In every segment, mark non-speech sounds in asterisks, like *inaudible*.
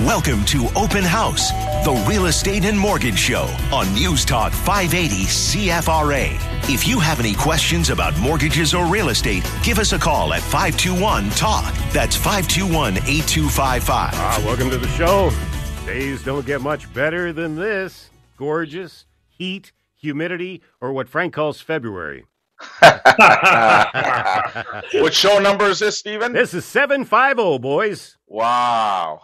Welcome to Open House, the real estate and mortgage show on News Talk 580 CFRA. If you have any questions about mortgages or real estate, give us a call at 521 TALK. That's 521 8255. Ah, welcome to the show. Days don't get much better than this. Gorgeous, heat, humidity, or what Frank calls February. *laughs* what show number is this, Stephen? This is 750, boys. Wow.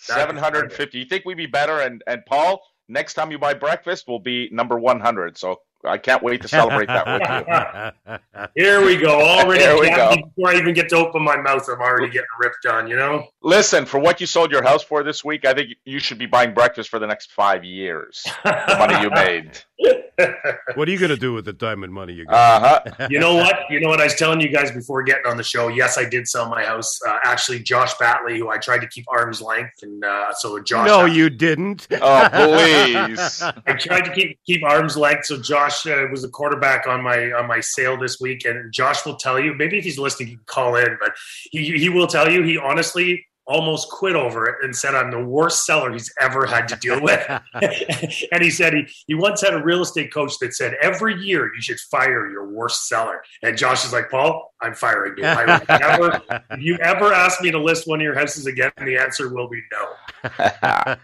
750. You think we'd be better? And, and Paul, next time you buy breakfast, will be number 100. So I can't wait to celebrate that with you. *laughs* Here we go. Already Here we go. before I even get to open my mouth, I'm already getting ripped on, you know? Listen, for what you sold your house for this week, I think you should be buying breakfast for the next five years. the money you made. *laughs* what are you going to do with the diamond money you got? Uh-huh. you know what? You know what I was telling you guys before getting on the show? Yes, I did sell my house. Uh, actually, Josh Batley, who I tried to keep arm's length, and uh, so Josh. no, you didn't. Oh, please. *laughs* I tried to keep keep arm's length. So Josh uh, was the quarterback on my on my sale this week, and Josh will tell you. Maybe if he's listening, he can call in, but he he will tell you he honestly almost quit over it and said I'm the worst seller he's ever had to deal with. *laughs* *laughs* and he said he, he once had a real estate coach that said every year you should fire your worst seller. And Josh is like, Paul, I'm firing you. I will never, *laughs* if you ever ask me to list one of your houses again, the answer will be no.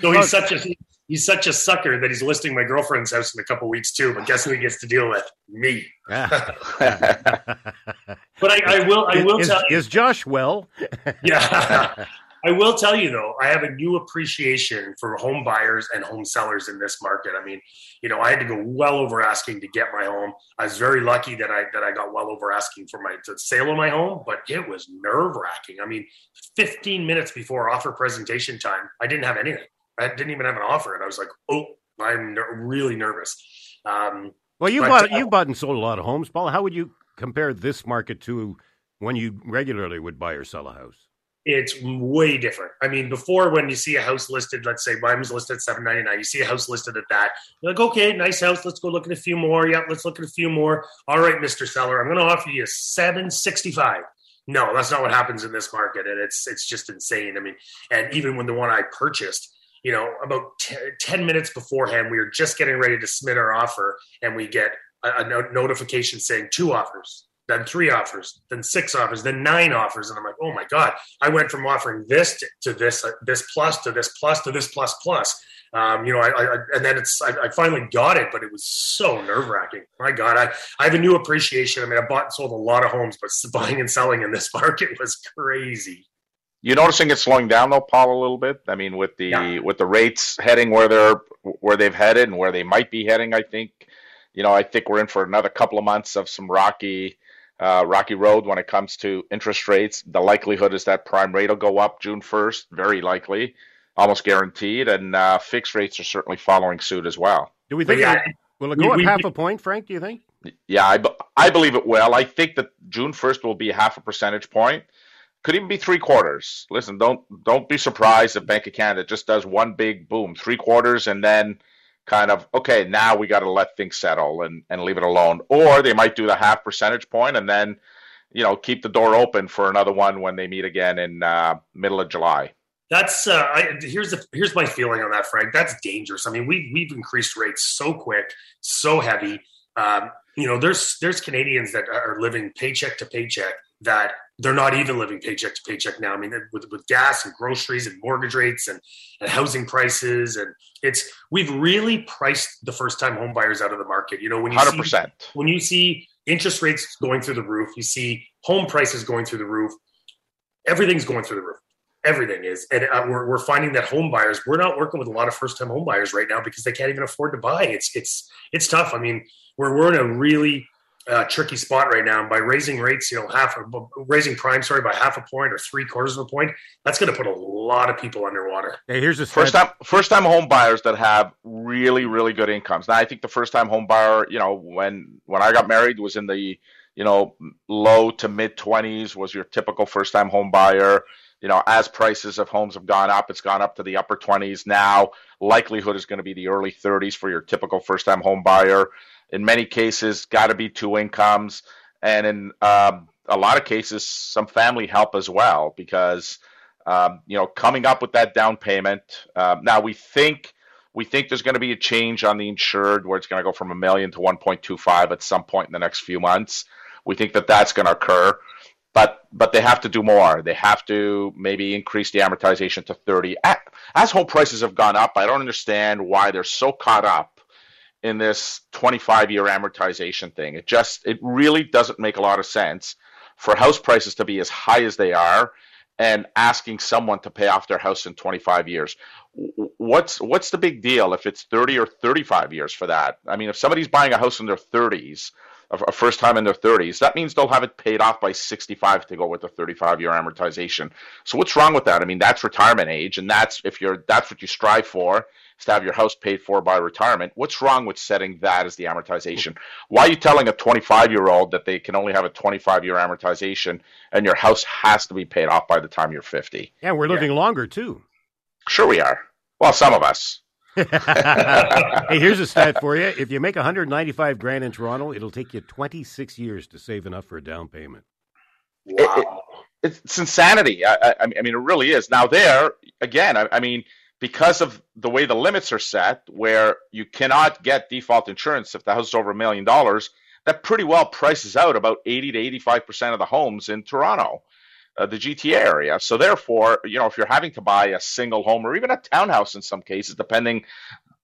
so he's such a he's such a sucker that he's listing my girlfriend's house in a couple weeks too. But guess who he gets to deal with? Me. but I, I, will. I will is, tell you. Is Josh well? yeah. *laughs* I will tell you though, I have a new appreciation for home buyers and home sellers in this market. I mean, you know, I had to go well over asking to get my home. I was very lucky that I that I got well over asking for my to sale of my home, but it was nerve wracking. I mean, 15 minutes before offer presentation time, I didn't have anything. I didn't even have an offer, and I was like, "Oh, I'm ner- really nervous." Um, well, you bought uh, you bought and sold a lot of homes, Paul. How would you compare this market to when you regularly would buy or sell a house? It's way different. I mean, before when you see a house listed, let's say mine was listed at seven ninety nine, you see a house listed at that. You're like, okay, nice house. Let's go look at a few more. Yeah, let's look at a few more. All right, Mister Seller, I'm going to offer you seven sixty five. No, that's not what happens in this market, and it's it's just insane. I mean, and even when the one I purchased, you know, about t- 10 minutes beforehand, we were just getting ready to submit our offer, and we get a, a no- notification saying two offers, then three offers, then six offers, then nine offers. And I'm like, oh my God, I went from offering this to, to this, uh, this plus to this plus to this plus plus. Um, you know, I, I, and then it's, I, I finally got it, but it was so nerve wracking. My God, I, I have a new appreciation. I mean, I bought and sold a lot of homes, but *laughs* buying and selling in this market was crazy. You noticing it slowing down though, Paul, a little bit? I mean, with the Yeah. with the rates heading where they're where they've headed and where they might be heading, I think, you know, I think we're in for another couple of months of some rocky uh, rocky road when it comes to interest rates. The likelihood is that prime rate will go up June first, very likely, almost guaranteed, and uh, fixed rates are certainly following suit as well. Do we think yeah, it, will it go up we- half we- a point, Frank? Do you think? Yeah, I, I believe it will. I think that June first will be half a percentage point. Could even be three quarters. Listen, don't don't be surprised if Bank of Canada just does one big boom, three quarters, and then kind of okay, now we got to let things settle and and leave it alone. Or they might do the half percentage point and then you know keep the door open for another one when they meet again in uh, middle of July. That's uh, I, here's the here's my feeling on that, Frank. That's dangerous. I mean, we we've increased rates so quick, so heavy. Um, you know, there's there's Canadians that are living paycheck to paycheck that they're not even living paycheck to paycheck now. I mean, with with gas and groceries and mortgage rates and, and housing prices, and it's we've really priced the first time home buyers out of the market. You know, when you Hundred see when you see interest rates going through the roof, you see home prices going through the roof, everything's going through the roof. Everything is, and uh, we're, we're finding that home buyers. We're not working with a lot of first time home buyers right now because they can't even afford to buy. It's it's it's tough. I mean, we're we're in a really uh, tricky spot right now. And by raising rates, you know, half raising prime, sorry, by half a point or three quarters of a point, that's going to put a lot of people underwater. Hey, here's the First time, first time home buyers that have really, really good incomes. Now, I think the first time home buyer, you know, when when I got married, was in the you know low to mid twenties. Was your typical first time home buyer. You know, as prices of homes have gone up, it's gone up to the upper twenties. Now, likelihood is going to be the early thirties for your typical first time home buyer. In many cases, got to be two incomes, and in um, a lot of cases, some family help as well because Um, you know, coming up with that down payment. Um, now we think we think there's going to be a change on the insured where it's going to go from a million to 1.25 at some point in the next few months. We think that that's going to occur, but but they have to do more. They have to maybe increase the amortization to 30. As home prices have gone up, I don't understand why they're so caught up in this 25 year amortization thing. It just it really doesn't make a lot of sense for house prices to be as high as they are and asking someone to pay off their house in 25 years. What's what's the big deal if it's 30 or 35 years for that? I mean, if somebody's buying a house in their 30s, a first time in their 30s, that means they'll have it paid off by 65 to go with a 35 year amortization. So what's wrong with that? I mean, that's retirement age, and that's if you're that's what you strive for is to have your house paid for by retirement. What's wrong with setting that as the amortization? Why are you telling a 25 year old that they can only have a 25 year amortization and your house has to be paid off by the time you're 50? Yeah, we're living yeah. longer too. Sure, we are. Well, some of us. *laughs* hey, here's a stat for you. If you make 195 grand in Toronto, it'll take you 26 years to save enough for a down payment. Wow. It, it, it's insanity. I, I, mean, it really is. Now, there, again, I, I mean, because of the way the limits are set, where you cannot get default insurance if the house is over a million dollars, that pretty well prices out about 80 to 85% of the homes in Toronto, uh, the GTA area. So, therefore, you know, if you're having to buy a single home or even a townhouse in some cases, depending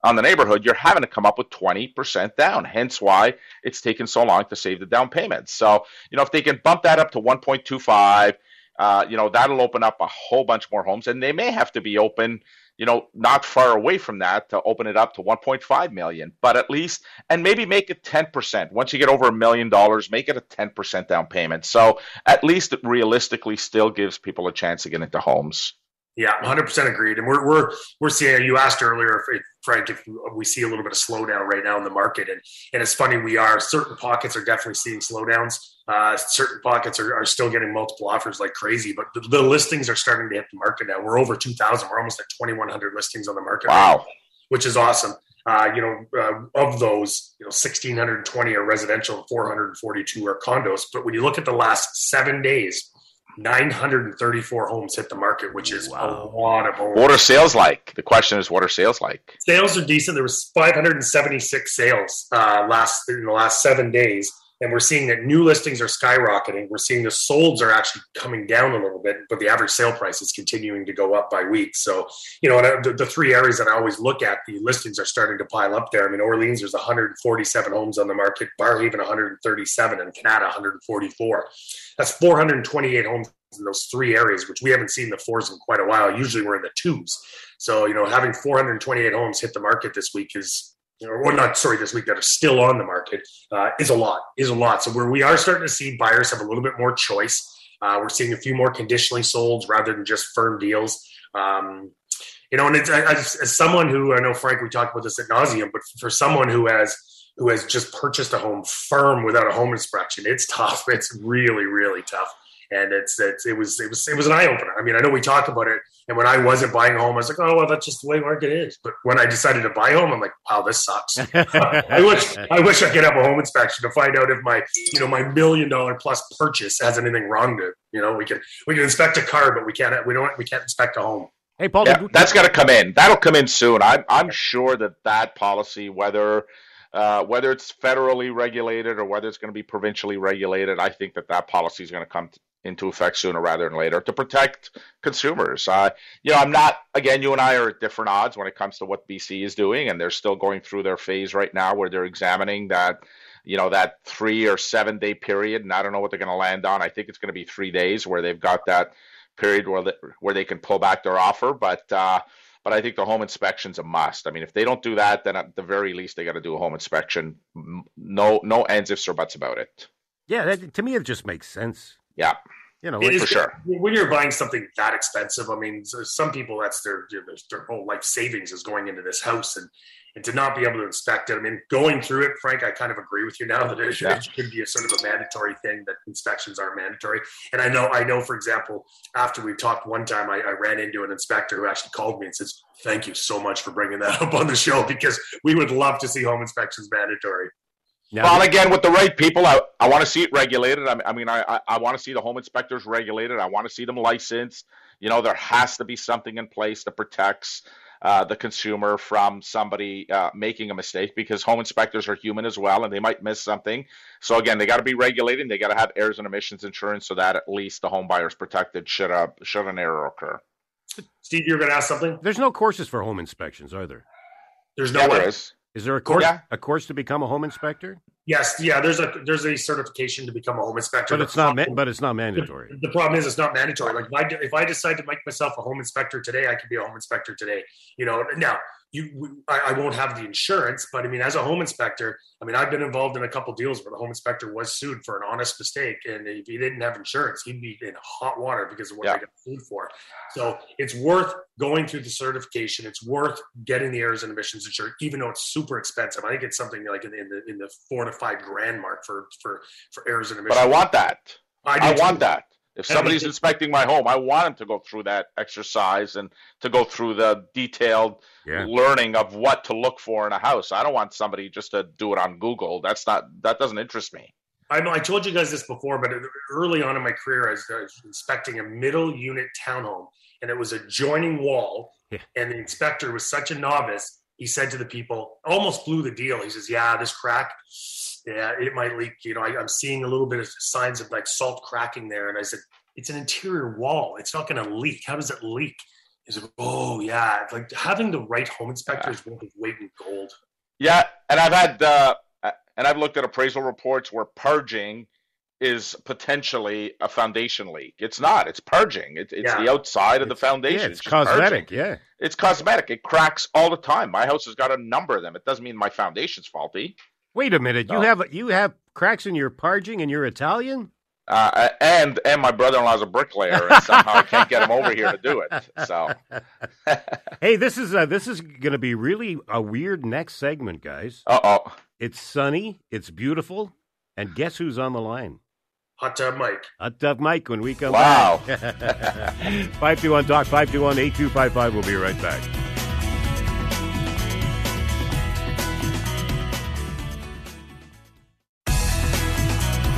on the neighborhood, you're having to come up with 20% down. Hence why it's taken so long to save the down payment. So, you know, if they can bump that up to 1.25, uh, you know, that'll open up a whole bunch more homes, and they may have to be open you know, not far away from that to open it up to 1.5 million, but at least, and maybe make it 10%. Once you get over a million dollars, make it a 10% down payment. So at least it realistically still gives people a chance to get into homes. Yeah, 100% agreed. And we're, we're, we're seeing, you asked earlier, if, Frank, if we see a little bit of slowdown right now in the market. And, and it's funny, we are, certain pockets are definitely seeing slowdowns. Uh, certain pockets are, are, still getting multiple offers like crazy, but the, the, listings are starting to hit the market now. We're over 2,000. We're almost at 2,100 listings on the market. Wow. Right which is awesome. Uh, you know, uh, of those, you know, 1,620 are residential, 442 are condos. But when you look at the last seven days, 934 homes hit the market, which is wow. a lot of homes. What are sales like? The question is, what are sales like? Sales are decent. There was 576 sales uh, last in the last seven days and we're seeing that new listings are skyrocketing. We're seeing the solds are actually coming down a little bit, but the average sale price is continuing to go up by week. So, you know, uh, the, the, three areas that I always look at, the listings are starting to pile up there. I mean, Orleans, there's 147 homes on the market, Barrhaven, 137, and Kanata, 144. That's 428 homes in those three areas, which we haven't seen the fours in quite a while. Usually we're in the twos. So, you know, having 428 homes hit the market this week is or not sorry this week that are still on the market uh, is a lot is a lot. So where we are starting to see buyers have a little bit more choice uh, we're seeing a few more conditionally sold rather than just firm deals. Um, you know and it's as, as, someone who i know frank we talked about this at nauseum but for someone who has who has just purchased a home firm without a home inspection it's *laughs* tough. It's really really tough and it's, it's it was it was it was an eye opener. I mean, I know we talk about it, and when I wasn't buying a home, I was like, oh well, that's just the way market is. But when I decided to buy a home, I'm like, wow, this sucks. *laughs* *laughs* I wish I wish I could have a home inspection to find out if my you know my million dollar plus purchase has anything wrong to it. You know, we can we can inspect a car, but we can't we don't we can't inspect a home. Hey, Paul, yeah, that's got to come in. That'll come in soon. I'm I'm sure that that policy, whether uh, whether it's federally regulated or whether it's going to be provincially regulated, I think that that policy is going to come into effect sooner rather than later to protect consumers. Uh, you know, I'm not, again, you and I are at different odds when it comes to what BC is doing, and they're still going through their phase right now where they're examining that, you know, that three or seven day period. And I don't know what they're going to land on. I think it's going to be three days where they've got that period where they, where they can pull back their offer. But, uh, but I think the home inspection's a must. I mean, if they don't do that, then at the very least they got to do a home inspection. No, no ends ifs or buts about it. Yeah, that, to me it just makes sense. Yeah. You know, like, for sure. When you're buying something that expensive, I mean, some people that's their their whole life savings is going into this house, and and to not be able to inspect it. I mean, going through it, Frank, I kind of agree with you now that it, yeah. it should be a sort of a mandatory thing that inspections are mandatory. And I know, I know, for example, after we talked one time, I, I ran into an inspector who actually called me and says, "Thank you so much for bringing that *laughs* up on the show because we would love to see home inspections mandatory." Now, well, again, with the right people, I, I want to see it regulated. I, I mean, I, I want to see the home inspectors regulated. I want to see them licensed. you know, there has to be something in place that protects uh, the consumer from somebody uh, making a mistake because home inspectors are human as well and they might miss something. So again, they got to be regulated. They got to have errors and omissions insurance so that at least the home buyer is protected should a should an error occur. Steve, you're going to ask something. There's no courses for home inspections, are there? There's no Yeah, way. there is. Is there a course Yeah. a course to become a home inspector? Yes, yeah. There's a there's a certification to become a home inspector. But it's not ma- but it's not mandatory. The problem is it's not mandatory. Like if I, if I decide to make myself a home inspector today, I can be a home inspector today. You know, now you I, I won't have the insurance, but I mean, as a home inspector, I mean, I've been involved in a couple deals where the home inspector was sued for an honest mistake, and if he didn't have insurance, he'd be in hot water because of what Yeah. they got sued for. So it's worth going through the certification. It's worth getting the errors and omissions insured, even though it's super expensive. I think it's something like in the in the, in the four to five grand mark for for for errors and omissions But. I want that. do I want that. If somebody's inspecting my home, I want them to go through that exercise and to go through the detailed Yeah. learning of what to look for in a house. I don't want somebody just to do it on Google. That's not that doesn't interest me. I know I told you guys this before, but early on in my career, I was, I was inspecting a middle unit townhome, and it was a joining wall. Yeah. And the inspector was such a novice. He said to the people, almost blew the deal. He says, "Yeah, this crack, yeah, it might leak. You know, I, I'm seeing a little bit of signs of like salt cracking there." And I said, "It's an interior wall. It's not going to leak. How does it leak?" He said, "Oh yeah, like having the right home inspector is worth its weight in gold." Yeah, and I've had uh, and I've looked at appraisal reports where parging is potentially a foundation leak. It's not. It's parging. It, it's Yeah. the outside of the foundation. Yeah, it's just parging. cosmetic. Yeah. It's cosmetic. It cracks all the time. My house has got a number of them. It doesn't mean my foundation's faulty. Wait a minute. You have you have cracks in your parging and you're Italian? Uh, and and my brother-in-law's a bricklayer, and somehow I can't get him over here to do it. So *laughs* Hey, this is uh, this is going to be really a weird next segment, guys. uh oh. It's sunny, it's beautiful, and guess who's on the line? Hot tub Mike. Hot Tub Mike when we come Wow. back. *laughs* 521 Talk, 521 8255. We'll be right back.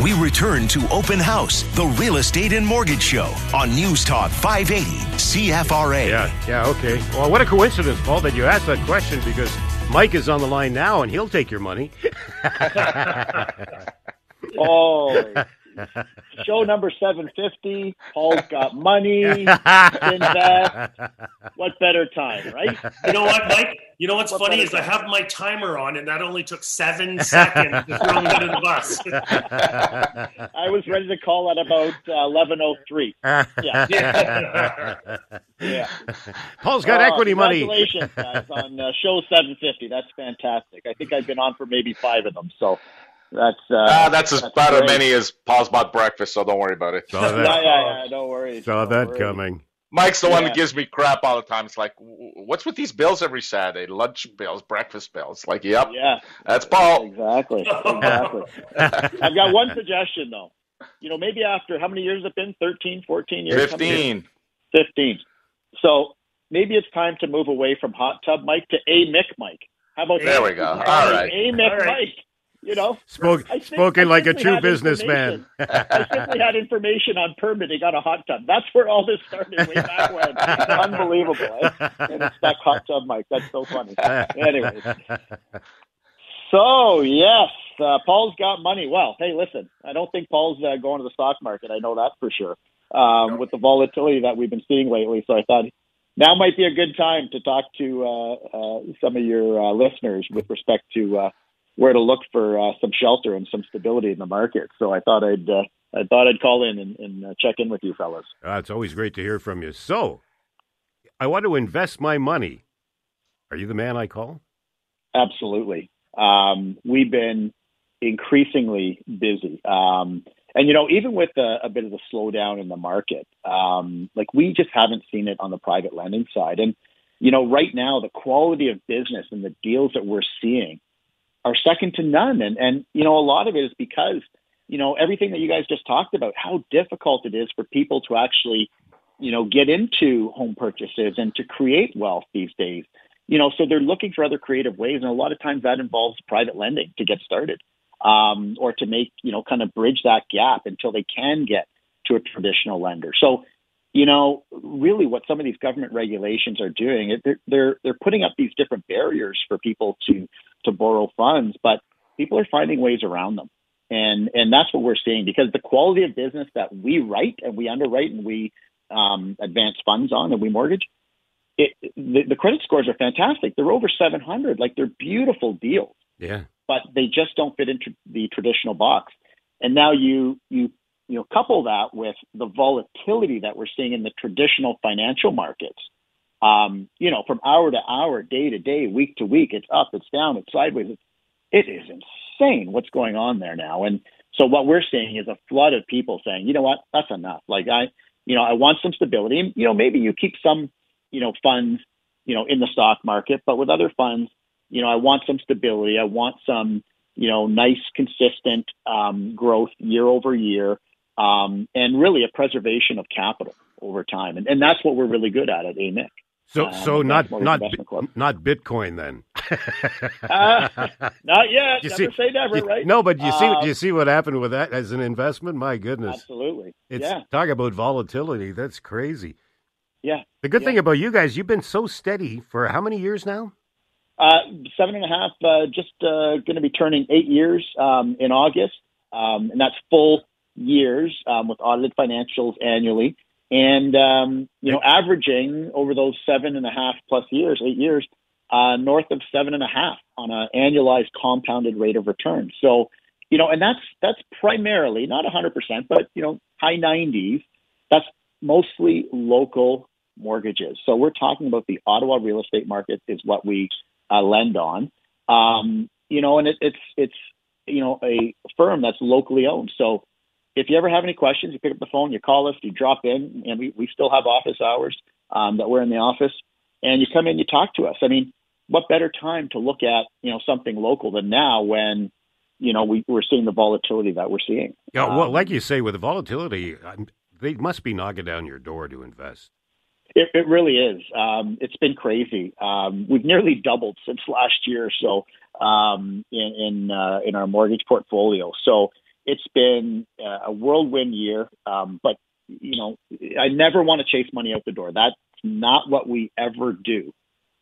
We return to Open House, the real estate and mortgage show on News Talk 580 CFRA. Yeah, yeah, okay. Well, what a coincidence, Paul, that you asked that question because Mike is on the line now and he'll take your money. *laughs* Oh, *laughs* show number 750. Paul's got money. Invest. What better time, right? You know what, Mike? You know what's What funny better is I have my timer on, and that only took seven *laughs* seconds to throw me under the bus. I was ready to call at about uh, 11:03. Yeah. *laughs* Yeah. Paul's got Oh, equity money. Congratulations, guys, on uh, show 750. That's fantastic. I think I've been on for maybe five of them, so that's uh, Ah, that's as that's about as many as Paul's bought breakfast, so don't worry about it. Saw Yeah, that, *laughs* yeah, yeah. No worries. saw no that worries. coming. Mike's the one Yeah. that gives me crap all the time. It's like, what's with these bills every Saturday? Lunch bills, breakfast bills. Like, yep, Yeah, that's Paul. exactly. Exactly. *laughs* I've got one suggestion though. You know, maybe after how many years has it been? 13, 14 years? How many years? 15. 15. So maybe it's time to move away from hot tub Mike to a Mick Mike. How about There that? we go. All right. A Mick All right. Mike. You know, Spoke, think- spoken like a true businessman. I simply had information on permitting on a hot tub. That's where all this started way back when. *laughs* Unbelievable. Eh? And it's that hot tub Mike. That's so funny. Anyways. So yes, uh, Paul's got money. Well, hey, listen, I don't think Paul's uh, going to the stock market. I know that for sure. Um, with the volatility that we've been seeing lately, so I thought now might be a good time to talk to uh, uh, some of your uh, listeners with respect to uh, where to look for uh, some shelter and some stability in the market. So I thought I'd uh, I thought I'd call in and, and uh, check in with you fellas. Ah, it's always great to hear from you. So, I want to invest my money. Are you the man I call? Absolutely. Um, we've been increasingly busy. Um, and, you know, even with a, a bit of a slowdown in the market, um, like we just haven't seen it on the private lending side. And, you know, right now, the quality of business and the deals that we're seeing are second to none. And, and, you know, a lot of it is because, you know, everything that you guys just talked about, how difficult it is for people to actually, you know, get into home purchases and to create wealth these days you know, so they're looking for other creative ways, and a lot of times that involves private lending to get started, um, or to make you know kind of bridge that gap until they can get to a traditional lender. So, you know, really what some of these government regulations are doing, they're, they're, they're putting up these different barriers for people to, to borrow funds, but people are finding ways around them. And, and that's what we're seeing because the quality of business that we write and we underwrite and we um, advance funds on and we mortgage, it, the, the credit scores are fantastic. They're over 700. Like they're beautiful deals. Yeah. But they just don't fit into the traditional box. And now you, you you know, couple that with the volatility that we're seeing in the traditional financial markets. Um, you know, from hour to hour, day to day, week to week, it's up, it's down, it's sideways. It's, it is insane what's going on there now. And so what we're seeing is a flood of people saying, you know what, that's enough. Like I, you know, I want some stability. And, you know, maybe you keep some, you know, funds, you know, in the stock market, but with other funds, you know, I want some stability. I want some, you know, nice, consistent um, growth year over year um, and really a preservation of capital over time. And, and that's what we're really good at at AMIC. So, um, so not not not Bitcoin then. *laughs* uh, not yet. You never see, say never, you, right? No, but you see, uh, you see what happened with that as an investment. My goodness, absolutely. It's yeah. talk about volatility. That's crazy. Yeah. The good yeah. thing about you guys, you've been so steady for how many years now? Uh, seven and a half. Uh, just uh, going to be turning eight years um, in August, um, and that's full years um, with audited financials annually, and um, you know, averaging over those seven and a half plus years, eight years, uh, north of seven and a half on an annualized compounded rate of return. So, you know, and that's that's primarily not 100%, but you know, high 90s. That's mostly local mortgages. So we're talking about the Ottawa real estate market is what we uh, lend on. Um, you know, and it, it's it's you know a firm that's locally owned. So if you ever have any questions, you pick up the phone, you call us, you drop in, and we, we still have office hours um, that we're in the office, and you come in, you talk to us. I mean, what better time to look at you know something local than now when you know we, we're seeing the volatility that we're seeing. Yeah, well, um, like you say, with the volatility, they must be knocking down your door to invest. It, it really is. Um, it's been crazy. Um, we've nearly doubled *laughs* since last year, so um, in in, uh, in our mortgage portfolio. So it's been uh, a whirlwind year, um, but you know, I never want to chase money out the door. That's not what we ever do.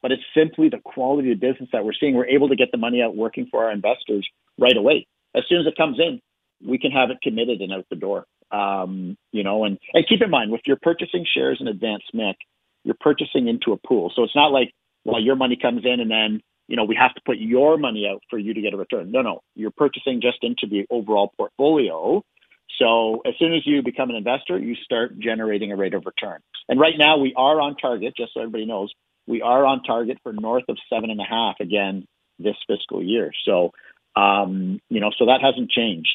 But it's simply the quality of business that we're seeing. We're able to get the money out working for our investors right away. As soon as it comes in, we can have it committed and out the door. Um, you know, and, and keep in mind, if you're purchasing shares in advance MIC, you're purchasing into a pool. So it's not like, well, your money comes in and then you know, we have to put your money out for you to get a return. No, no, you're purchasing just into the overall portfolio. So as soon as you become an investor, you start generating a rate of return. And right now we are on target, just so everybody knows, we are on target for north of seven and a half again this fiscal year. So, um, you know, so that hasn't changed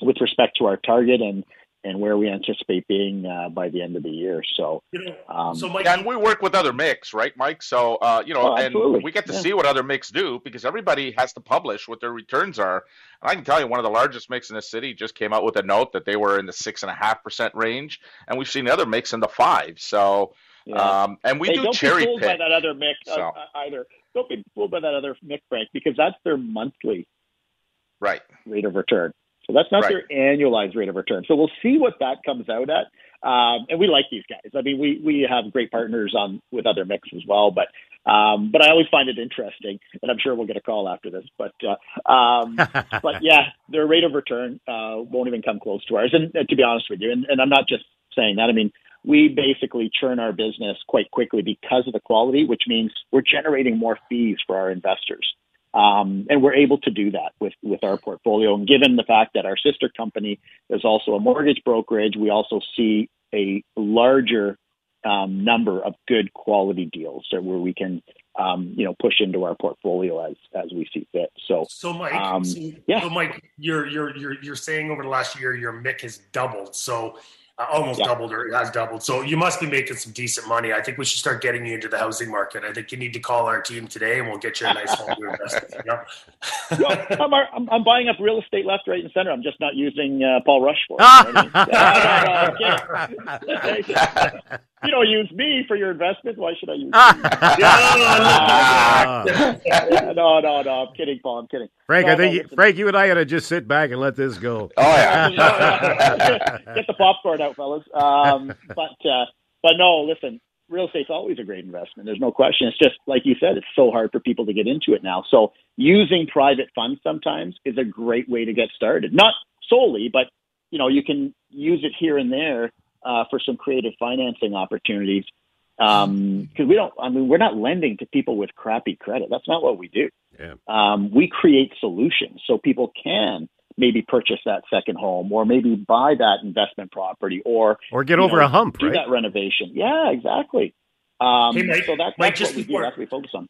with respect to our target and and where we anticipate being uh, by the end of the year. So, you know, um, so Mike, and we work with other MICs, right, Mike? So, uh, you know, oh, and we get to yeah. see what other MICs do because everybody has to publish what their returns are. And I can tell you, one of the largest MICs in the city just came out with a note that they were in the six and a half percent range, and we've seen the other MICs in the five. So, yeah. um, and we hey, do don't cherry be fooled pick. by that other MIC uh, so. uh, either. Don't be fooled by that other MIC, Frank, because that's their monthly right rate of return. So that's not right. their annualized rate of return. So we'll see what that comes out at. Um, and we like these guys. I mean, we we have great partners on with other MICs as well. But um, but I always find it interesting, and I'm sure we'll get a call after this. But uh, um, *laughs* but yeah, their rate of return uh, won't even come close to ours. And uh, to be honest with you, and, and I'm not just saying that. I mean, we basically churn our business quite quickly because of the quality, which means we're generating more fees for our investors. Um, and we're able to do that with, with our portfolio. And given the fact that our sister company is also a mortgage brokerage, we also see a larger um, number of good quality deals where we can, um, you know, push into our portfolio as as we see fit. So, so Mike, um, so, yeah, so Mike, you're you're you're you're saying over the last year your MIC has doubled. So uh, almost yeah. doubled or has doubled. So you must be making some decent money. I think we should start getting you into the housing market. I think you need to call our team today, and we'll get you a nice home to invest in. You know? *laughs* well, I'm, I'm, I'm, buying up real estate left, right, and center. I'm just not using uh, Paul Rushforth. you don't use me for your investment. Why should I use you? *laughs* no, no, no. I'm kidding, Paul. I'm kidding. Frank, no, I think no, you, Frank, you and I got to just sit back and let this go. Oh yeah. *laughs* Get the popcorn out, fellas. Um, *laughs* but uh, but no, listen, real estate's always a great investment. There's no question. It's just like you said, it's so hard for people to get into it now. So using private funds sometimes is a great way to get started. Not solely, but you know, you can use it here and there uh, for some creative financing opportunities. Because um, we don't, I mean, we're not lending to people with crappy credit. That's not what we do. Yeah. Um, we create solutions so people can maybe purchase that second home or maybe buy that investment property or or get over know, a hump, do right? that renovation. Yeah, exactly. Um, hey, Mike, so that, Mike, that's what we before, do. That's what we focus on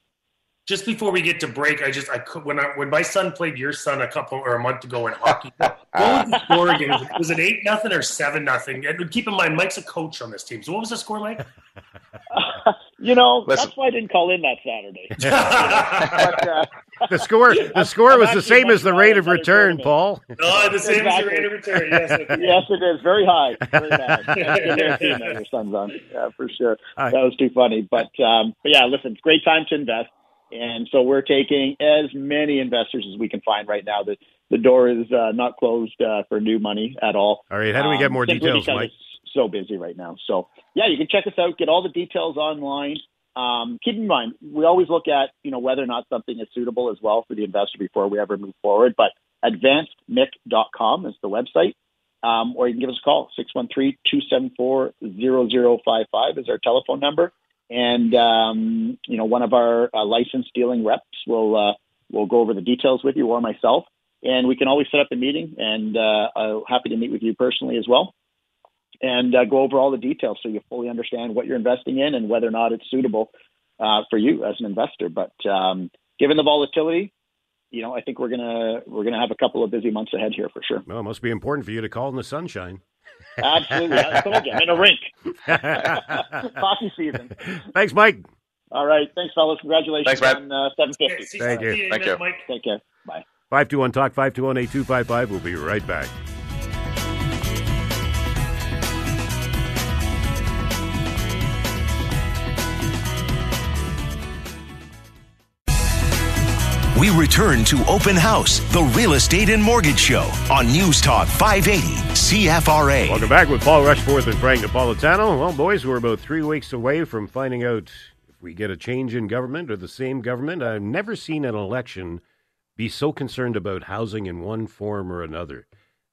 just before we get to break, I just I could when I when my son played your son a couple or a month ago in hockey. *laughs* what was the score again? It, was it eight nothing or seven nothing? And keep in mind, Mike's a coach on this team. So what was the score like? *laughs* You know, Listen. that's why I didn't call in that Saturday. *laughs* but, uh, the score the score was *laughs* the same as the rate of return, Paul. Oh, the same exactly. as the rate of return. Yes, yes, it is very high. Very high. *laughs* your son's on. Yeah, for sure. That was too funny. But um, but yeah, listen, it's a great time to invest. And so we're taking as many investors as we can find right now. The, the door is uh, not closed uh, for new money at all. All right. How do we get more um, details, Mike? So busy right now. So, yeah, you can check us out, get all the details online. Um, keep in mind, we always look at, you know, whether or not something is suitable as well for the investor before we ever move forward. But advancedmic.com is the website. Um, or you can give us a call, 613-274-0055 is our telephone number and um, you know one of our uh, license dealing reps will uh, will go over the details with you or myself, and we can always set up a meeting. And uh, I'm happy to meet with you personally as well, and uh, go over all the details so you fully understand what you're investing in and whether or not it's suitable uh, for you as an investor. But um, given the volatility, you know, I think we're gonna we're gonna have a couple of busy months ahead here for sure. Well, it must be important for you to call in the sunshine. *laughs* Absolutely. I told you, I'm in a rink. *laughs* Hockey season. Thanks, Mike. All right. Thanks, fellas. Congratulations Thanks, on uh, 750. Thank you. Thank you. Mike. Take care. Bye. 521 Talk, 521 8255. We'll be right back. We return to Open House, the real estate and mortgage show on News Talk 580 CFRA. Welcome back with Paul Rushforth and Frank Napolitano. Well, boys, we're about three weeks away from finding out if we get a change in government or the same government. I've never seen an election be so concerned about housing in one form or another.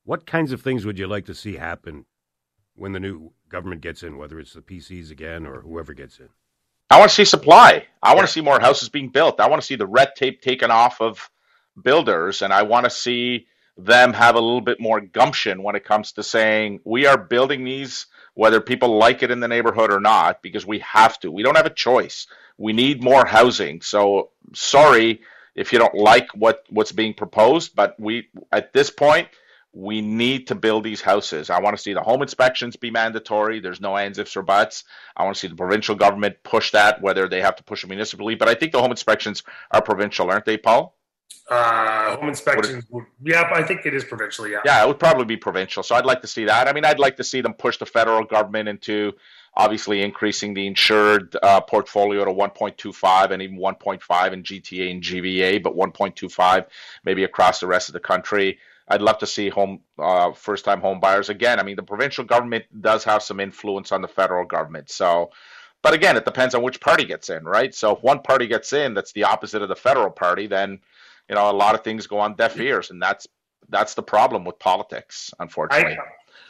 What kinds of things would you like to see happen when the new government gets in, whether it's the PCs again or whoever gets in? I want to see supply. I want to see more houses being built. I want to see the red tape taken off of builders, and I want to see them have a little bit more gumption when it comes to saying we are building these whether people like it in the neighborhood or not because we have to. We don't have a choice. We need more housing. So sorry if you don't like what what's being proposed, but we at this point we need to build these houses. I want to see the home inspections be mandatory. There's no ands, ifs, or buts. I want to see the provincial government push that, whether they have to push it municipally. But I think the home inspections are provincial, aren't they, Paul? Uh, home inspections, would, yeah, I think it is provincial. Yeah, yeah, it would probably be provincial. So I'd like to see that. I mean, I'd like to see them push the federal government into obviously increasing the insured uh, portfolio to 1.25 and even 1.5 in GTA and GVA, but 1.25 maybe across the rest of the country. I'd love to see home uh, first time home buyers again. I mean, the provincial government does have some influence on the federal government. So, but again, it depends on which party gets in, right? So if one party gets in that's the opposite of the federal party, then you know a lot of things go on deaf ears, and that's that's the problem with politics, unfortunately. I,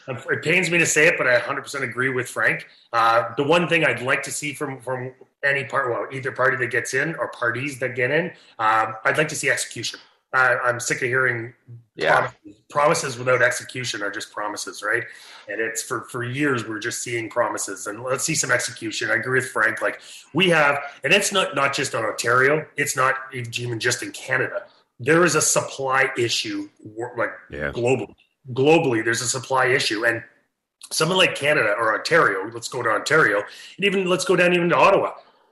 it pains me to say it, but I 100% agree with Frank. Uh, the one thing I'd like to see from from any part, well, either party that gets in or parties that get in, um, I'd like to see execution. Uh, I'm sick of hearing yeah. promises. promises without execution are just promises, right? And it's for for years we're just seeing promises, and let's see some execution. I agree with Frank. Like we have, and it's not not just on Ontario. It's not even just in Canada. There is a supply issue, like yeah. globally. Globally, there's a supply issue, and someone like Canada or Ontario. Let's go to Ontario, and even let's go down even to Ottawa.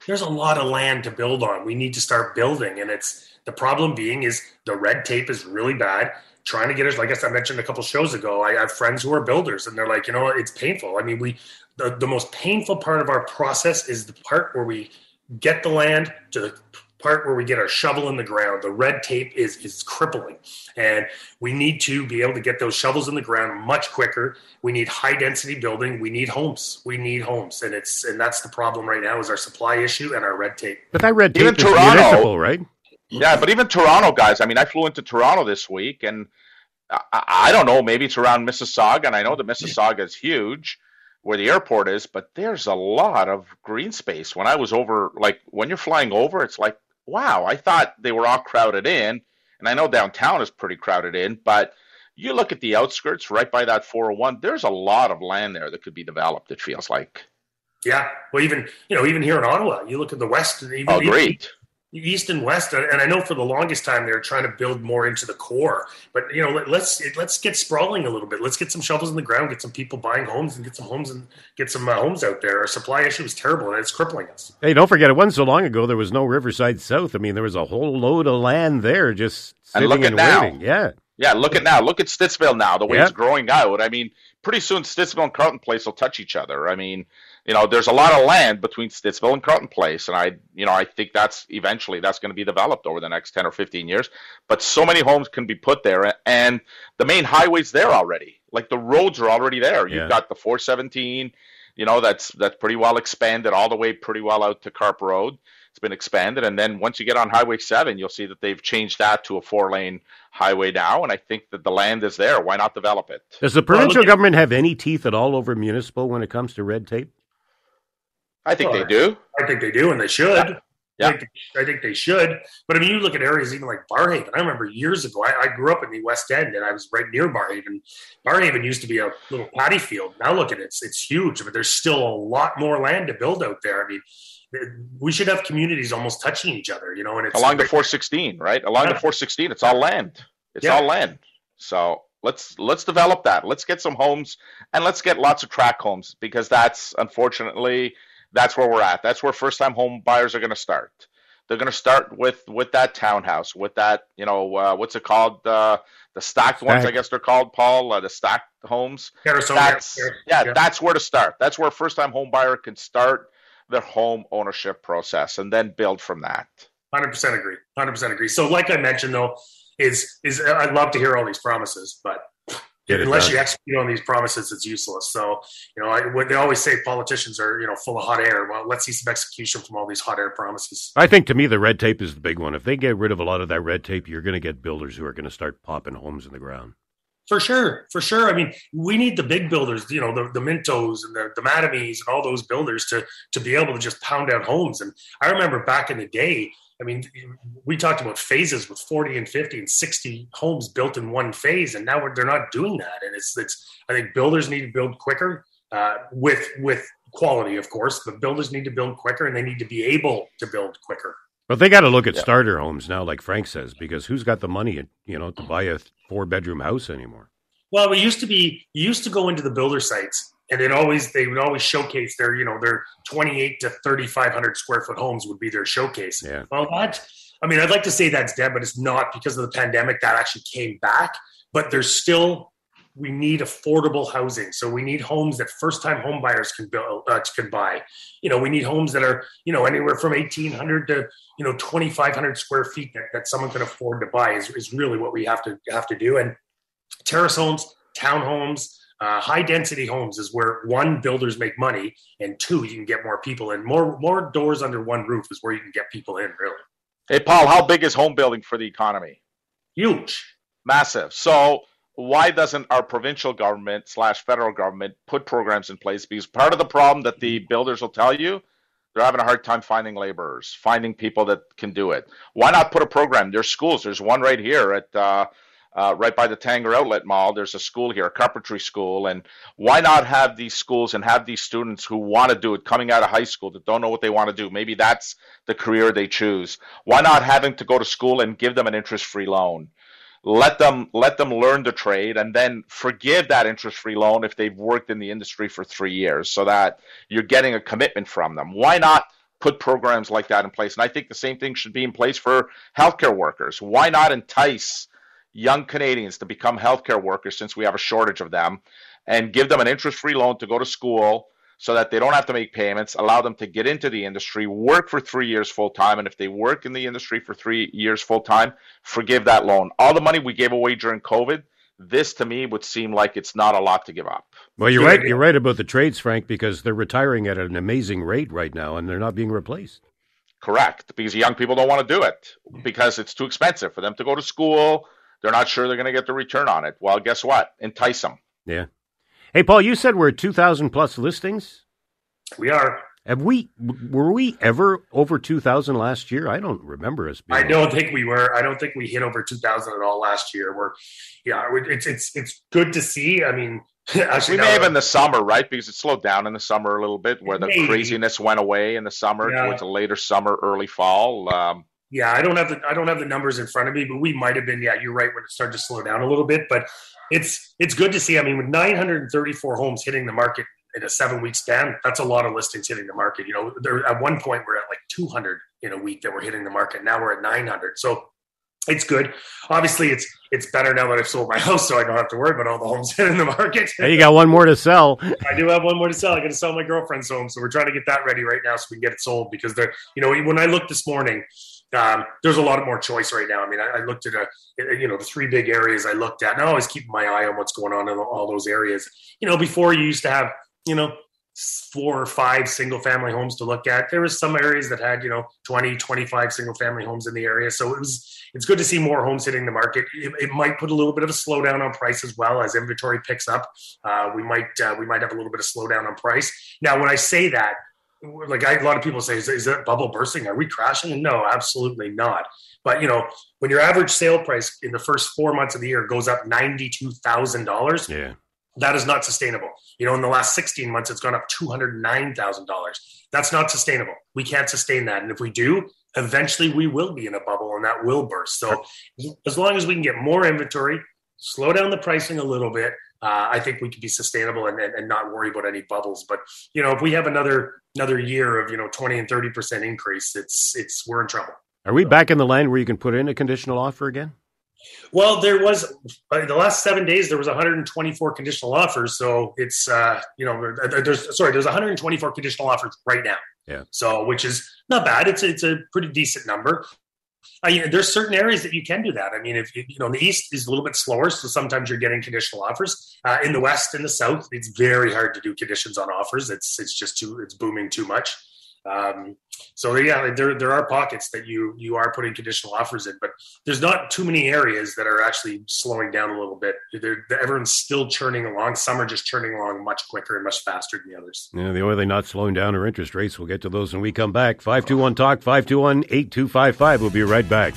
There's a lot of land to build on. We need to start building, and it's the problem being is the red tape is really bad. Trying to get us, like I guess I mentioned a couple shows ago, I have friends who are builders, and they're like, you know, it's painful. I mean, we the, the most painful part of our process is the part where we get the land to part where we get our shovel in the ground. The red tape is is crippling, and we need to be able to get those shovels in the ground much quicker. We need high density building. We need homes. We need homes, and it's and that's the problem right now is our supply issue and our red tape. But that red tape Even is Toronto- municipal, right? Yeah, but even Toronto guys. I mean, I flew into Toronto this week, and I, I don't know. Maybe it's around Mississauga, and I know that Mississauga is huge, where the airport is. But there's a lot of green space. When I was over, like when you're flying over, it's like, wow. I thought they were all crowded in, and I know downtown is pretty crowded in, but you look at the outskirts, right by that 401. There's a lot of land there that could be developed. It feels like. Yeah, well, even you know, even here in Ottawa, you look at the west. Even, Oh, great. East and west and i know for the longest time they were trying to build more into the core but you know let, let's let's get sprawling a little bit let's get some shovels in the ground get some people buying homes and get some homes and get some uh, homes out there our supply issue is terrible and it's crippling us Hey, don't forget, it wasn't so long ago there was no Riverside South. I mean, there was a whole load of land there just And sitting look and, at now. waiting. Yeah. Yeah, look at now. Look at Stittsville now. The way Yeah. it's growing out. I mean, pretty soon Stittsville and Carleton Place will touch each other. I mean, you know, there's a lot of land between Stittsville and Carleton Place, and I, you know, I think that's eventually that's going to be developed over the next ten or fifteen years. But so many homes can be put there, and the main highways there already. Like the roads are already there. Yeah. You've got the 417. You know, that's that's pretty well expanded all the way pretty well out to Carp Road. It's been expanded, and then once you get on Highway Seven, you'll see that they've changed that to a four-lane highway now, and I think that the land is there. Why not develop it? Does the provincial at- government have any teeth at all over municipal when it comes to red tape? I think Well, they do. i think they do and they should Yeah. I, think, I think they should but i mean you look at areas even like Barrhaven i remember years ago I, I grew up in the west end and i was right near Barrhaven Barrhaven used to be a little paddy field now look at it it's, it's huge but there's still a lot more land to build out there i mean we should have communities almost touching each other you know and it's Along the 416, right? Along the 416, it's all land. It's Yeah. all land. So let's let's develop that. Let's get some homes and let's get lots of track homes because that's unfortunately that's where we're at. That's where first time home buyers are going to start. They're going to start with with that townhouse, with that you know uh, what's it called uh, the stacked ones, I guess they're called, Paul, uh, the stacked homes. Harrison, That's yeah, yeah, that's where to start. That's where first time home buyer can start their home ownership process and then build from that. Hundred percent agree. Hundred percent agree. So, like I mentioned, though, is is I'd love to hear all these promises, but Get it unless done. you execute on these promises, it's useless. So, you know, I, what they always say politicians are you know full of hot air. Well, let's see some execution from all these hot air promises. I think to me the red tape is the big one. If they get rid of a lot of that red tape, you're going to get builders who are going to start popping homes in the ground. For sure, for sure. I mean, we need the big builders, you know, the, the Mintos and the, the Mattamys and all those builders to to be able to just pound out homes. And I remember back in the day, I mean, we talked about phases with 40 and 50 and 60 homes built in one phase, and now we're, they're not doing that. And it's it's I think builders need to build quicker uh, with with quality, of course, but builders need to build quicker, and they need to be able to build quicker. But they got to look at Yeah. starter homes now, like Frank says, because who's got the money, you know, to buy a four bedroom house anymore? Well, we used to be you used to go into the builder sites and it always they would always showcase their, you know, their 28 to 3500 square foot homes would be their showcase. Yeah. Well, that I mean, I'd like to say that's dead, but it's not because of the pandemic that actually came back, but there's still we need affordable housing. So we need homes that first time home buyers can build uh, can buy. You know, we need homes that are, you know, anywhere from 1800 to, you know, 2500 square feet that, that someone can afford to buy is, is really what we have to have to do and terrace homes, townhomes, uh, high density homes is where one builders make money, and two you can get more people in. More more doors under one roof is where you can get people in. Really Hey, Paul, how big is home building for the economy? huge. Massive. So why doesn't our provincial government slash federal government put programs in place? Because part of the problem that the builders will tell you, they're having a hard time finding laborers, finding people that can do it. Why not put a program? There's schools. There's one right here at uh, uh, right by the Tanger Outlet Mall. There's a school here, a carpentry school, and why not have these schools and have these students who want to do it coming out of high school that don't know what they want to do? Maybe that's the career they choose. Why not having to go to school and give them an interest-free loan? let them let them learn the trade and then forgive that interest free loan if they've worked in the industry for 3 years so that you're getting a commitment from them why not put programs like that in place and i think the same thing should be in place for healthcare workers why not entice young canadians to become healthcare workers since we have a shortage of them and give them an interest free loan to go to school so that they don't have to make payments, allow them to get into the industry, work for three years full time. And if they work in the industry for three years full time, forgive that loan. All the money we gave away during COVID, this to me would seem like it's not a lot to give up. Well, you're right. You're right about the trades, Frank, because they're retiring at an amazing rate right now, and they're not being replaced. Correct, because young people don't want to do it because it's too expensive for them to go to school. They're not sure they're going to get the return on it. Well, guess what? Entice them. Yeah. Hey, Paul, you said we're at 2,000 plus listings. We are. Have we were we ever over 2000 last year? I don't remember us being I don't think we were. I don't think we hit over 2000 at all last year. We're yeah, it's it's it's good to see. I mean, *laughs* actually we may have in the summer, right? Because it slowed down in the summer a little bit where the maybe. craziness went away in the summer yeah. towards the later summer, early fall. Um, yeah, I don't have the I don't have the numbers in front of me, but we might have been. Yeah, you're right when it started to slow down a little bit, but it's it's good to see. I mean, with 934 homes hitting the market in a seven week span, that's a lot of listings hitting the market. You know, there at one point we're at like 200 in a week that we're hitting the market. Now we're at 900. So it's good. Obviously, it's it's better now that I've sold my *laughs* house, so I don't have to worry about all the homes *laughs* hitting the market. Hey, you got one more to sell. *laughs* I do have one more to sell. I got to sell my girlfriend's home, so we're trying to get that ready right now so we can get it sold. Because they're, you know, when I looked this morning, um, there's a lot more choice right now. I mean, I, I, looked at a, you know, the three big areas I looked at, and I always keep my eye on what's going on in all those areas. You know, before you used to have, you know, four or five single family homes to look at. There was some areas that had, you know, 20, 25 single family homes in the area. So it was, it's good to see more homes hitting the market. It, it might put a little bit of a slowdown on price as well as inventory picks up. Uh, we might, uh, we might have a little bit of slowdown on price. Now, when I say that, like I, a lot of people say, is, is that bubble bursting? Are we crashing? No, absolutely not. But you know, when your average sale price in the first four months of the year goes up ninety-two thousand dollars, yeah, that is not sustainable. You know, in the last sixteen months, it's gone up two hundred nine thousand dollars. That's not sustainable. We can't sustain that, and if we do, eventually we will be in a bubble, and that will burst. So, as long as we can get more inventory, slow down the pricing a little bit, uh, I think we could be sustainable and, and, and, not worry about any bubbles. But you know, if we have another another year of you know twenty and thirty percent increase, it's it's we're in trouble. Are we back in the land where you can put in a conditional offer again? Well, there was uh, the last seven days. There was 124 conditional offers, so it's uh, you know there's sorry there's 124 conditional offers right now. Yeah. So which is not bad. It's it's a pretty decent number. I mean, there's certain areas that you can do that. I mean, if you know, the East is a little bit slower, so sometimes you're getting conditional offers. Uh, in the West and the South, it's very hard to do conditions on offers. It's it's just too it's booming too much. Um, so yeah, there there are pockets that you you are putting conditional offers in, but there's not too many areas that are actually slowing down a little bit. They're, everyone's still churning along. Some are just churning along much quicker and much faster than the others. Yeah, the only thing not slowing down are interest rates. We'll get to those when we come back. Five two one talk five two one eight two five five. We'll be right back.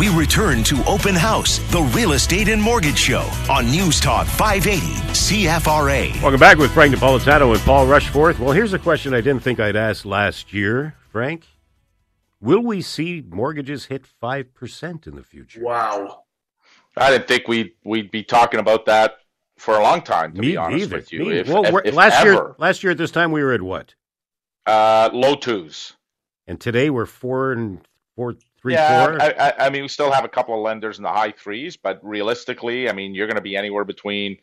We return to Open House, the real estate and mortgage show on News Talk 580 CFRA. Welcome back with Frank Napolitano and Paul Rushforth. Well, here's a question I didn't think I'd ask last year, Frank. Will we see mortgages hit 5% in the future? Wow. I didn't think we'd, we'd be talking about that for a long time, to Me be honest either. with you. If, well, if, if last, ever. year, last year at this time, we were at what? Uh, low twos. And today we're four and four Three, yeah, four? I, I, mean, we still have a couple of lenders in the high threes, but realistically, I mean, you're going to be anywhere between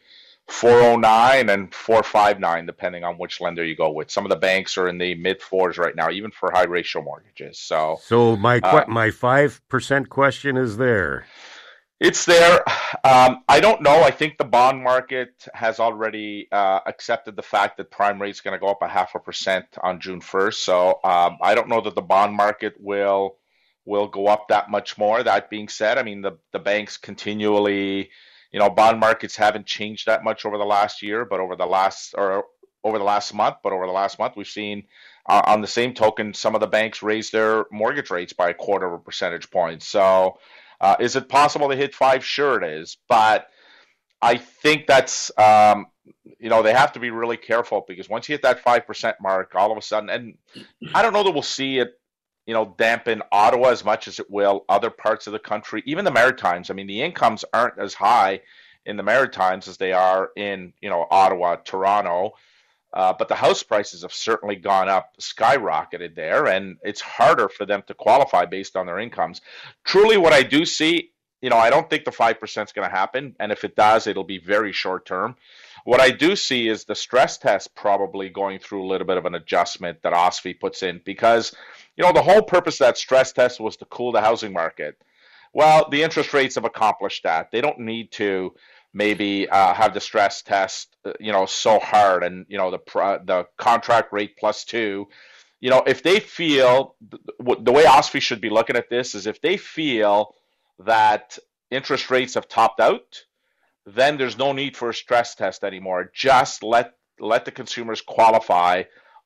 409 and 459, depending on which lender you go with. Some of the banks are in the mid fours right now, even for high ratio mortgages. So, so my uh, my five percent question is there. It's there. Um, I don't know. I think the bond market has already uh, accepted the fact that prime rate is going to go up a half a percent on June 1st. So um, I don't know that the bond market will will go up that much more. That being said, I mean the the banks continually, you know, bond markets haven't changed that much over the last year, but over the last or over the last month, but over the last month we've seen uh, on the same token some of the banks raise their mortgage rates by a quarter of a percentage point. So, uh, is it possible to hit five? Sure, it is, but I think that's um, you know they have to be really careful because once you hit that five percent mark, all of a sudden, and I don't know that we'll see it you know, dampen Ottawa as much as it will other parts of the country, even the Maritimes. I mean, the incomes aren't as high in the Maritimes as they are in, you know, Ottawa, Toronto. Uh, but the house prices have certainly gone up, skyrocketed there, and it's harder for them to qualify based on their incomes. Truly, what I do see, you know, I don't think the 5% is going to happen. And if it does, it'll be very short term. What I do see is the stress test probably going through a little bit of an adjustment that OSFI puts in because, you know, the whole purpose of that stress test was to cool the housing market. Well, the interest rates have accomplished that. They don't need to maybe uh, have the stress test, uh, you know, so hard, and you know the the contract rate plus two. You know, if they feel the way OSFI should be looking at this is if they feel that interest rates have topped out, then there's no need for a stress test anymore. Just let let the consumers qualify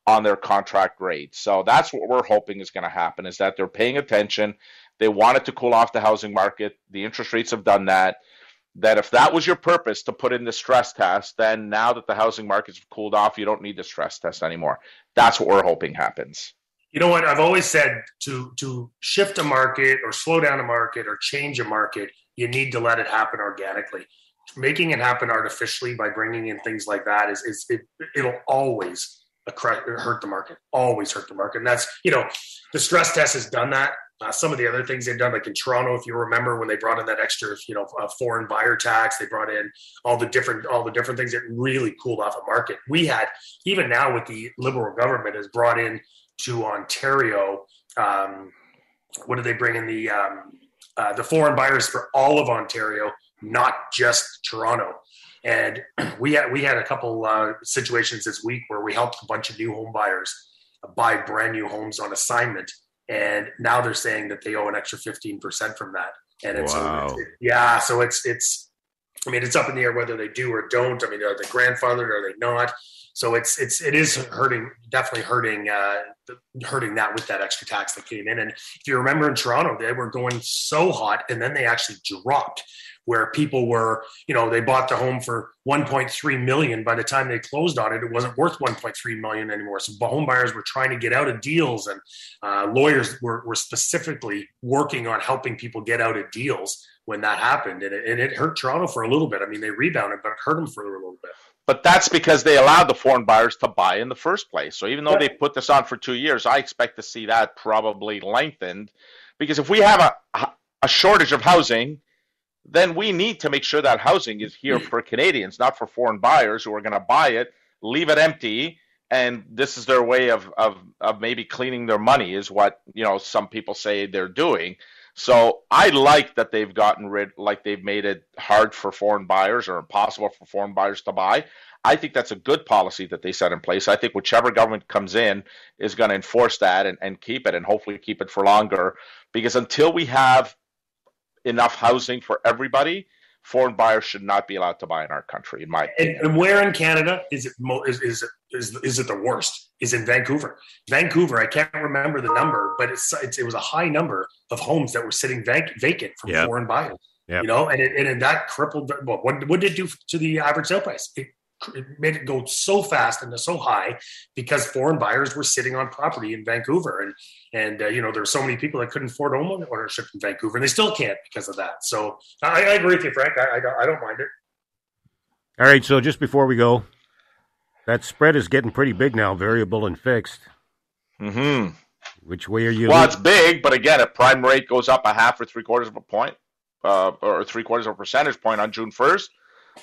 on their contract rate. So that's what we're hoping is going to happen is that they're paying attention. They wanted to cool off the housing market. The interest rates have done that. That if that was your purpose to put in the stress test, then now that the housing market's cooled off, you don't need the stress test anymore. That's what we're hoping happens. You know what? I've always said to to shift a market or slow down a market or change a market, you need to let it happen organically. Making it happen artificially by bringing in things like that is, is it, it'll always hurt the market, always hurt the market. And that's, you know, the stress test has done that. Uh, some of the other things they've done, like in Toronto, if you remember when they brought in that extra, you know, uh, foreign buyer tax, they brought in all the different, all the different things that really cooled off a market. We had, even now with the Liberal government has brought in to Ontario, um, what did they bring in the, um, uh, the foreign buyers for all of Ontario, not just Toronto. And we had we had a couple uh, situations this week where we helped a bunch of new home buyers buy brand new homes on assignment, and now they're saying that they owe an extra fifteen percent from that. And it's, wow. so it's it, yeah, so it's it's I mean it's up in the air whether they do or don't. I mean are they grandfathered? Are they not? So it's it's it is hurting, definitely hurting uh, hurting that with that extra tax that came in. And if you remember in Toronto, they were going so hot, and then they actually dropped where people were, you know, they bought the home for 1.3 million. By the time they closed on it, it wasn't worth 1.3 million anymore. So home buyers were trying to get out of deals, and uh, lawyers were, were specifically working on helping people get out of deals when that happened. And it, and it hurt Toronto for a little bit. I mean, they rebounded, but it hurt them for a little bit. But that's because they allowed the foreign buyers to buy in the first place. So even though they put this on for two years, I expect to see that probably lengthened. Because if we have a, a shortage of housing, then we need to make sure that housing is here for Canadians, not for foreign buyers who are going to buy it, leave it empty, and this is their way of, of of maybe cleaning their money, is what you know some people say they're doing. So I like that they've gotten rid, like they've made it hard for foreign buyers or impossible for foreign buyers to buy. I think that's a good policy that they set in place. I think whichever government comes in is going to enforce that and, and keep it and hopefully keep it for longer. Because until we have enough housing for everybody, foreign buyers should not be allowed to buy in our country. In my. And, and where in Canada is it mo- is, is it is, is it the worst? Is in Vancouver. Vancouver, I can't remember the number, but it's, it's it was a high number of homes that were sitting vac- vacant from yep. foreign buyers. Yep. You know, and it, and that crippled. Well, what, what did it do to the average sale price? It it made it go so fast and so high because foreign buyers were sitting on property in Vancouver, and and uh, you know there were so many people that couldn't afford home ownership in Vancouver, and they still can't because of that. So I, I agree with you, Frank. I, I, don't, I don't mind it. All right, so just before we go, that spread is getting pretty big now, variable and fixed. Hmm. Which way are you? Well, it's big, but again, if prime rate goes up a half or three quarters of a point, uh, or three quarters of a percentage point on June first,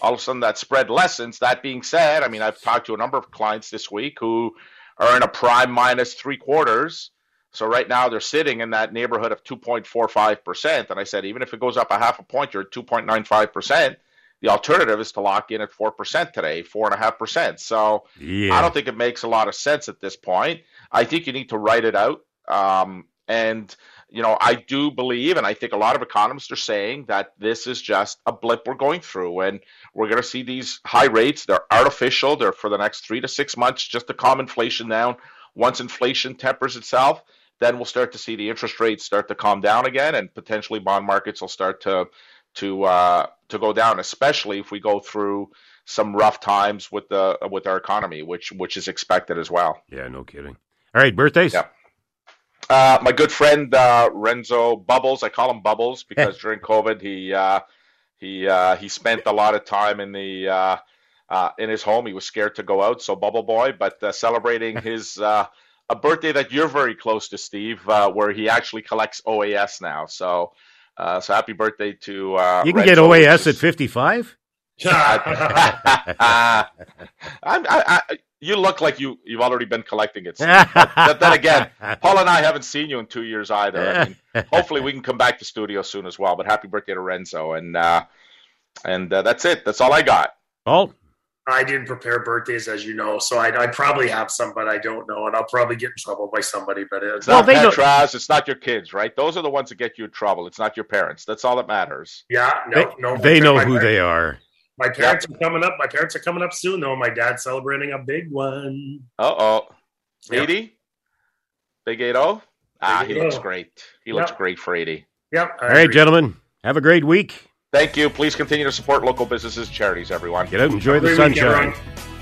all of a sudden that spread lessens. That being said, I mean, I've talked to a number of clients this week who are in a prime minus three quarters. So right now they're sitting in that neighborhood of 2.45%. And I said, even if it goes up a half a point, you're at 2.95%. The alternative is to lock in at 4% today, 4.5%. So yeah. I don't think it makes a lot of sense at this point. I think you need to write it out. Um, and you know, I do believe, and I think a lot of economists are saying that this is just a blip we're going through, and we're going to see these high rates. They're artificial. They're for the next three to six months, just to calm inflation down. Once inflation tempers itself, then we'll start to see the interest rates start to calm down again, and potentially bond markets will start to to uh, to go down, especially if we go through some rough times with the with our economy, which which is expected as well. Yeah, no kidding. All right, birthdays. Yeah. Uh, my good friend uh, Renzo Bubbles, I call him Bubbles because during COVID he uh, he uh, he spent a lot of time in the uh, uh, in his home. He was scared to go out, so Bubble Boy, but uh, celebrating *laughs* his uh, a birthday that you're very close to, Steve, uh, where he actually collects OAS now. So, uh, so happy birthday to uh, You can Renzo, get OAS which at 55? *laughs* *laughs* I'm, I, I, you look like you you've already been collecting it. Steve. But, but then again, Paul and I haven't seen you in two years either. I mean, hopefully we can come back to studio soon as well. But happy birthday to Renzo, and uh, and uh, that's it. That's all I got. Paul? I didn't prepare birthdays, as you know, so I, I probably have some, but I don't know, and I'll probably get in trouble by somebody. But it's It's Well, not they know- Petras. It's not your kids, right? Those are the ones that get you in trouble. It's not your parents. That's all that matters. yeah, They, no, no. they know who par- they are. My parents are coming up. My parents are coming up soon, though. My dad's celebrating a big one. Uh oh. Yep. 80? Big 80? Ah, he looks great. He looks great for 80. Yep. I All right, agree. gentlemen. Have a great week. Thank you. Please continue to support local businesses, charities, everyone. Get out and enjoy the Great weekend, sunshine. everyone.